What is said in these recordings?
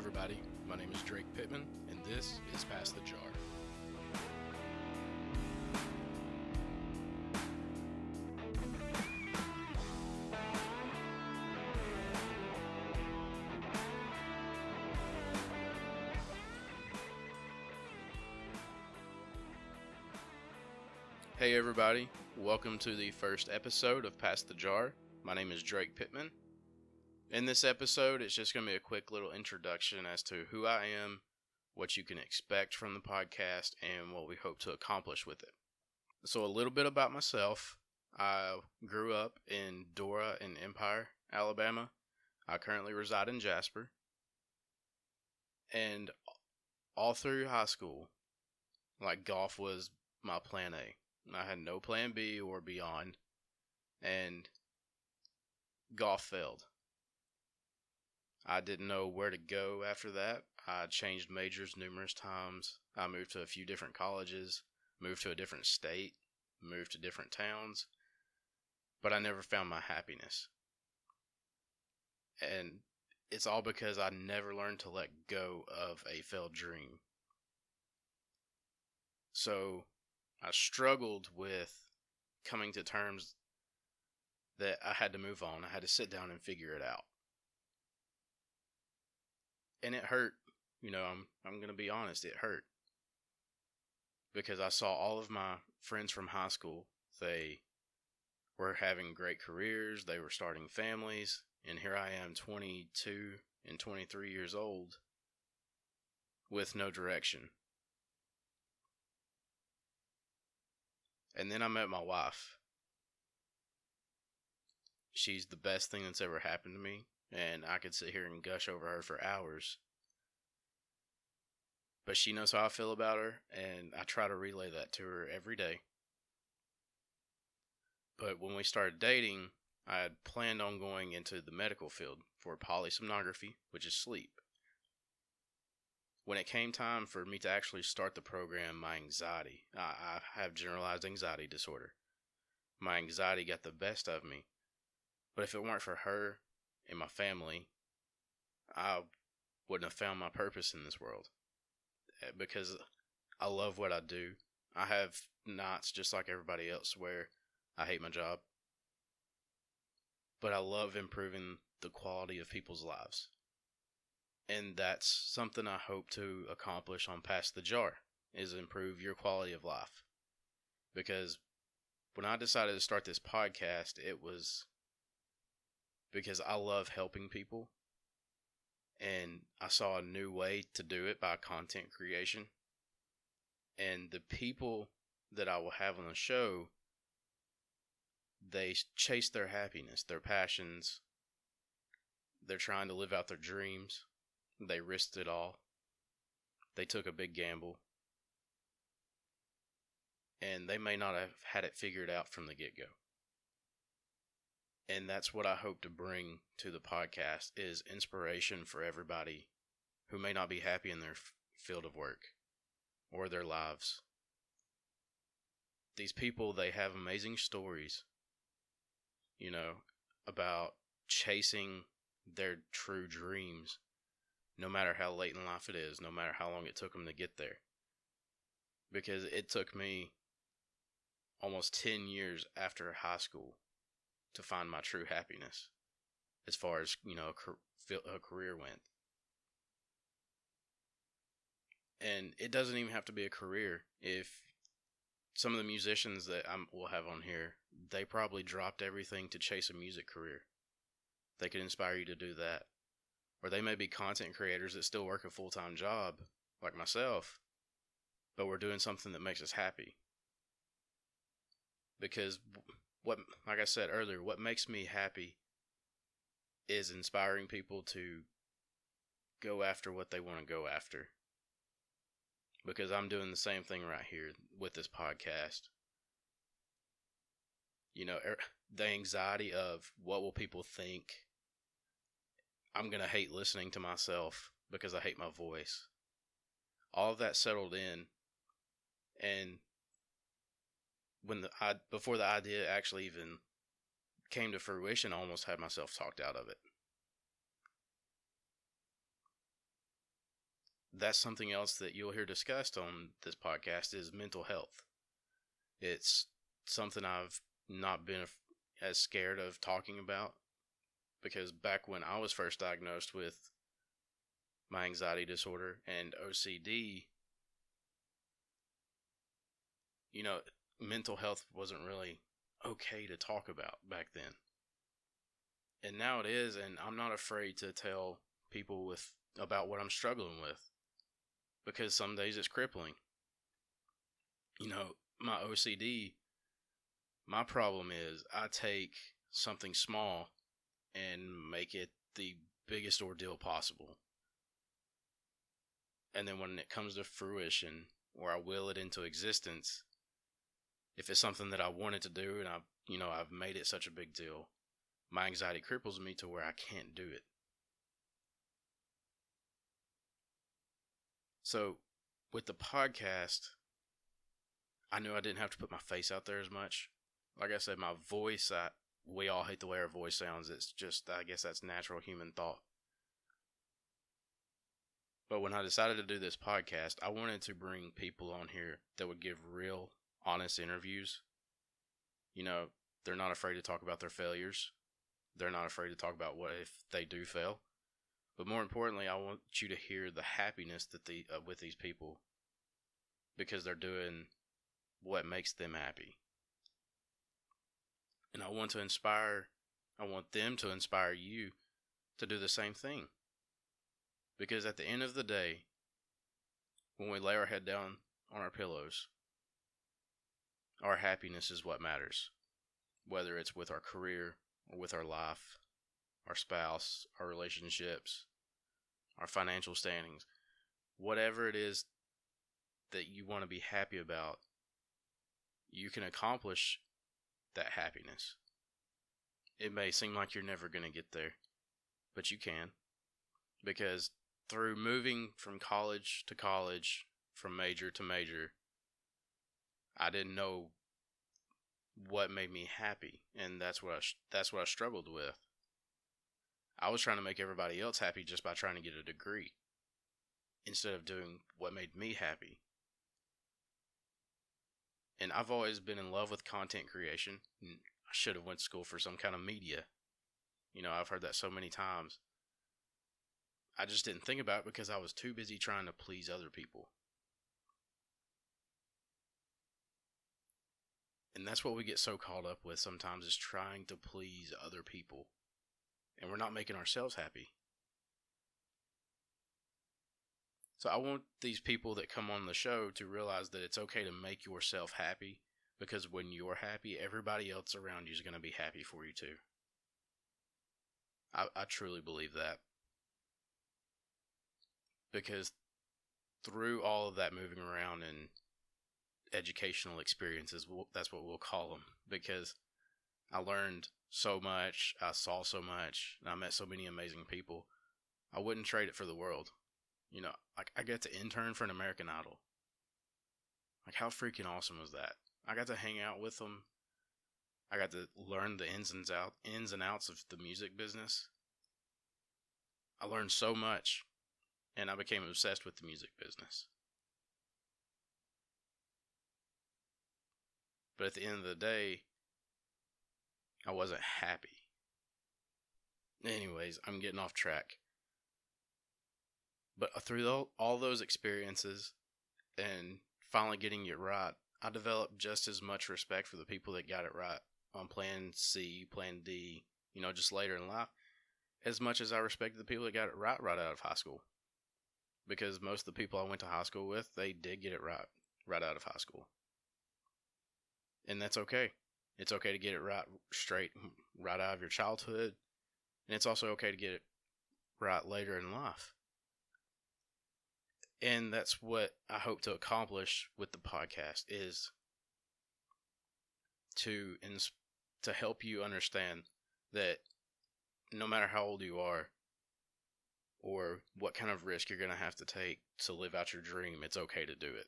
everybody. My name is Drake Pittman, and this is Pass the Jar. Hey, everybody. Welcome to the first episode of Pass the Jar. My name is Drake Pittman. In this episode, it's just going to be a quick little introduction as to who I am, what you can expect from the podcast, and what we hope to accomplish with it. So, a little bit about myself. I grew up in Dora and Empire, Alabama. I currently reside in Jasper. And all through high school, like golf was my plan A. I had no plan B or beyond. And golf failed. I didn't know where to go after that. I changed majors numerous times. I moved to a few different colleges, moved to a different state, moved to different towns, but I never found my happiness. And it's all because I never learned to let go of a failed dream. So I struggled with coming to terms that I had to move on. I had to sit down and figure it out. And it hurt. You know, I'm I'm to be honest, it hurt. Because I saw all of my friends from high school, they were having great careers, they were starting families, and here I am 22 and 23 years old with no direction. And then I met my wife. She's the best thing that's ever happened to me, and I could sit here and gush over her for hours. But she knows how I feel about her, and I try to relay that to her every day. But when we started dating, I had planned on going into the medical field for polysomnography, which is sleep. When it came time for me to actually start the program, my anxiety, I, I have generalized anxiety disorder. My anxiety got the best of me. But if it weren't for her and my family, I wouldn't have found my purpose in this world. Eh, because I love what I do. I have nights just like everybody else where I hate my job. But I love improving the quality of people's lives. And that's something I hope to accomplish on Pass the Jar is improve your quality of life. Because when I decided to start this podcast, it was because I love helping people. And I saw a new way to do it by content creation. And the people that I will have on the show, they chase their happiness, their passions. They're trying to live out their dreams. They risked it all. They took a big gamble. And they may not have had it figured out from the get go and that's what I hope to bring to the podcast is inspiration for everybody who may not be happy in their f- field of work or their lives. These people they have amazing stories, you know, about chasing their true dreams no matter how late in life it is, no matter how long it took them to get there. Because it took me almost 10 years after high school to find my true happiness as far as you know a, career went. And it doesn't even have to be a career. If some of the musicians that I will have on here they probably dropped everything to chase a music career. They could inspire you to do that. Or they may be content creators that still work a full-time job like myself but we're doing something that makes us happy. Because what like I said earlier, what makes me happy is inspiring people to go after what they want to go after. Because I'm doing the same thing right here with this podcast. You know, er, the anxiety of what will people think? I'm going to hate listening to myself because I hate my voice. All of that settled in and when the I before the idea actually even came to fruition, I almost had myself talked out of it. that's something else that you'll hear discussed on this podcast is mental health. It's something I've not been as scared of talking about because back when I was first diagnosed with my anxiety disorder and OCD, you know, mental health wasn't really okay to talk about back then. And now it is, and I'm not afraid to tell people with about what I'm struggling with because some days it's crippling. You know, my OCD, my problem is I take something small and make it the biggest ordeal possible. And then when it comes to fruition, or I will it into existence, if it's something that I wanted to do and I've, you know, I've made it such a big deal, my anxiety cripples me to where I can't do it. So, with the podcast, I knew I didn't have to put my face out there as much. Like I said, my voice, I, we all hate the way our voice sounds. It's just, I guess that's natural human thought. But when I decided to do this podcast, I wanted to bring people on here that would give real, honest interviews. You know, they're not afraid to talk about their failures. They're not afraid to talk about what if they do fail. But more importantly, I want you to hear the happiness that the uh, with these people because they're doing what makes them happy. And I want to inspire I want them to inspire you to do the same thing. Because at the end of the day, when we lay our head down on our pillows, our happiness is what matters. Whether it's with our career or with our life, our spouse, our relationships, our financial standings, whatever it is that you want to be happy about, you can accomplish that happiness. It may seem like you're never going to get there, but you can. Because through moving from college to college, from major to major, I didn't know what made me happy, and that's what I, that's what I struggled with. I was trying to make everybody else happy just by trying to get a degree instead of doing what made me happy. And I've always been in love with content creation. I should have went to school for some kind of media. You know, I've heard that so many times. I just didn't think about it because I was too busy trying to please other people. And that's what we get so caught up with sometimes is trying to please other people and we're not making ourselves happy. So I want these people that come on the show to realize that it's okay to make yourself happy because when you're happy, everybody else around you is going to be happy for you too. I, I truly believe that. Because through all of that moving around and educational experiences, that's what we'll call them, because I learned so much. I saw so much. And I met so many amazing people. I wouldn't trade it for the world. You know, like I got to intern for an American Idol. Like how freaking awesome was that? I got to hang out with them. I got to learn the ins and out ins and outs of the music business. I learned so much and I became obsessed with the music business. But at the end of the day, I wasn't happy. Anyways, I'm getting off track. But through all those experiences and finally getting it right, I developed just as much respect for the people that got it right on plan C, plan D, you know, just later in life, as much as I respected the people that got it right right out of high school. Because most of the people I went to high school with, they did get it right right out of high school. And that's okay. It's okay to get it right straight right out of your childhood. And it's also okay to get it right later in life. And that's what I hope to accomplish with the podcast is to ins- to help you understand that no matter how old you are or what kind of risk you're going to have to take to live out your dream, it's okay to do it.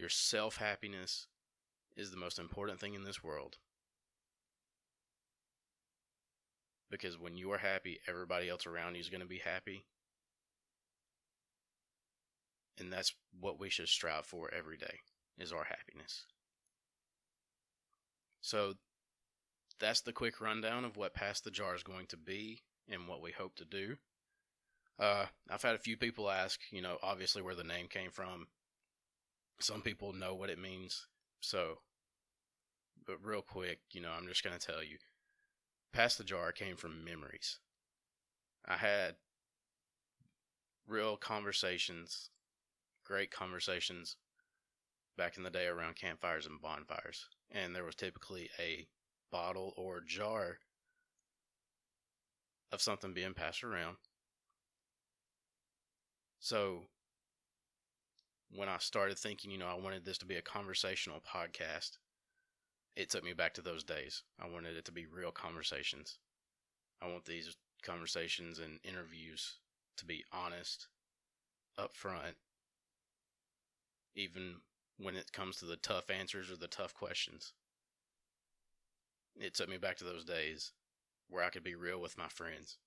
Your self happiness is the most important thing in this world. Because when you are happy, everybody else around you is going to be happy. And that's what we should strive for every day is our happiness. So that's the quick rundown of what Pass the Jar is going to be and what we hope to do. Uh, I've had a few people ask, you know, obviously where the name came from. Some people know what it means. So, but real quick, you know, I'm just going to tell you Pass the Jar came from memories. I had real conversations, great conversations back in the day around campfires and bonfires. And there was typically a bottle or jar of something being passed around. So when I started thinking, you know, I wanted this to be a conversational podcast, it took me back to those days. I wanted it to be real conversations. I want these conversations and interviews to be honest, upfront, even when it comes to the tough answers or the tough questions. It took me back to those days where I could be real with my friends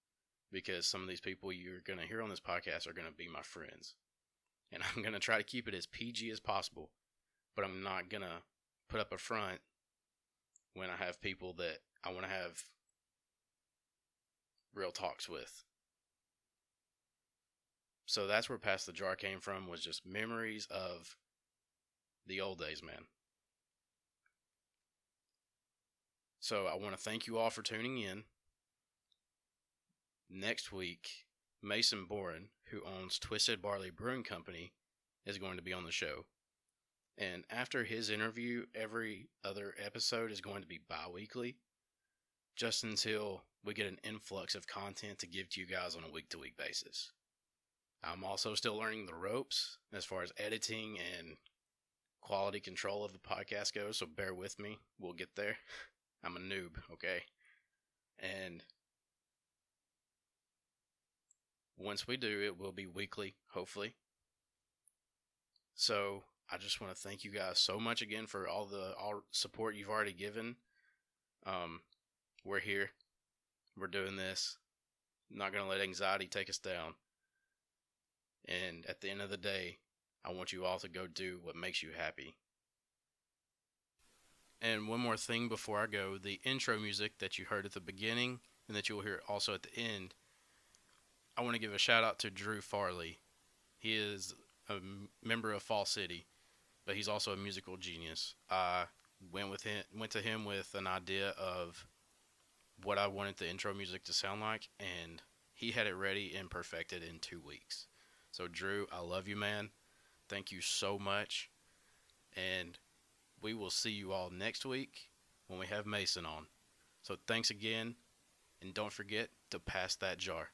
because some of these people you're going to hear on this podcast are going to be my friends. And I'm going to try to keep it as PG as possible, but I'm not going to put up a front when I have people that I want to have real talks with. So that's where Pass the Jar came from was just memories of the old days, man. So I want to thank you all for tuning in. Next week, Mason Boren, who owns Twisted Barley Brewing Company, is going to be on the show. And after his interview, every other episode is going to be bi weekly, just until we get an influx of content to give to you guys on a week to week basis. I'm also still learning the ropes as far as editing and quality control of the podcast goes, so bear with me. We'll get there. I'm a noob, okay? And once we do, it will be weekly, hopefully. So I just want to thank you guys so much again for all the all support you've already given. Um, we're here. We're doing this. not gonna let anxiety take us down. And at the end of the day, I want you all to go do what makes you happy. And one more thing before I go the intro music that you heard at the beginning and that you'll hear also at the end, I want to give a shout out to Drew Farley. He is a member of Fall City, but he's also a musical genius. I went with him, went to him with an idea of what I wanted the intro music to sound like, and he had it ready and perfected in two weeks. So, Drew, I love you, man. Thank you so much. And we will see you all next week when we have Mason on. So, thanks again. And don't forget to pass that jar.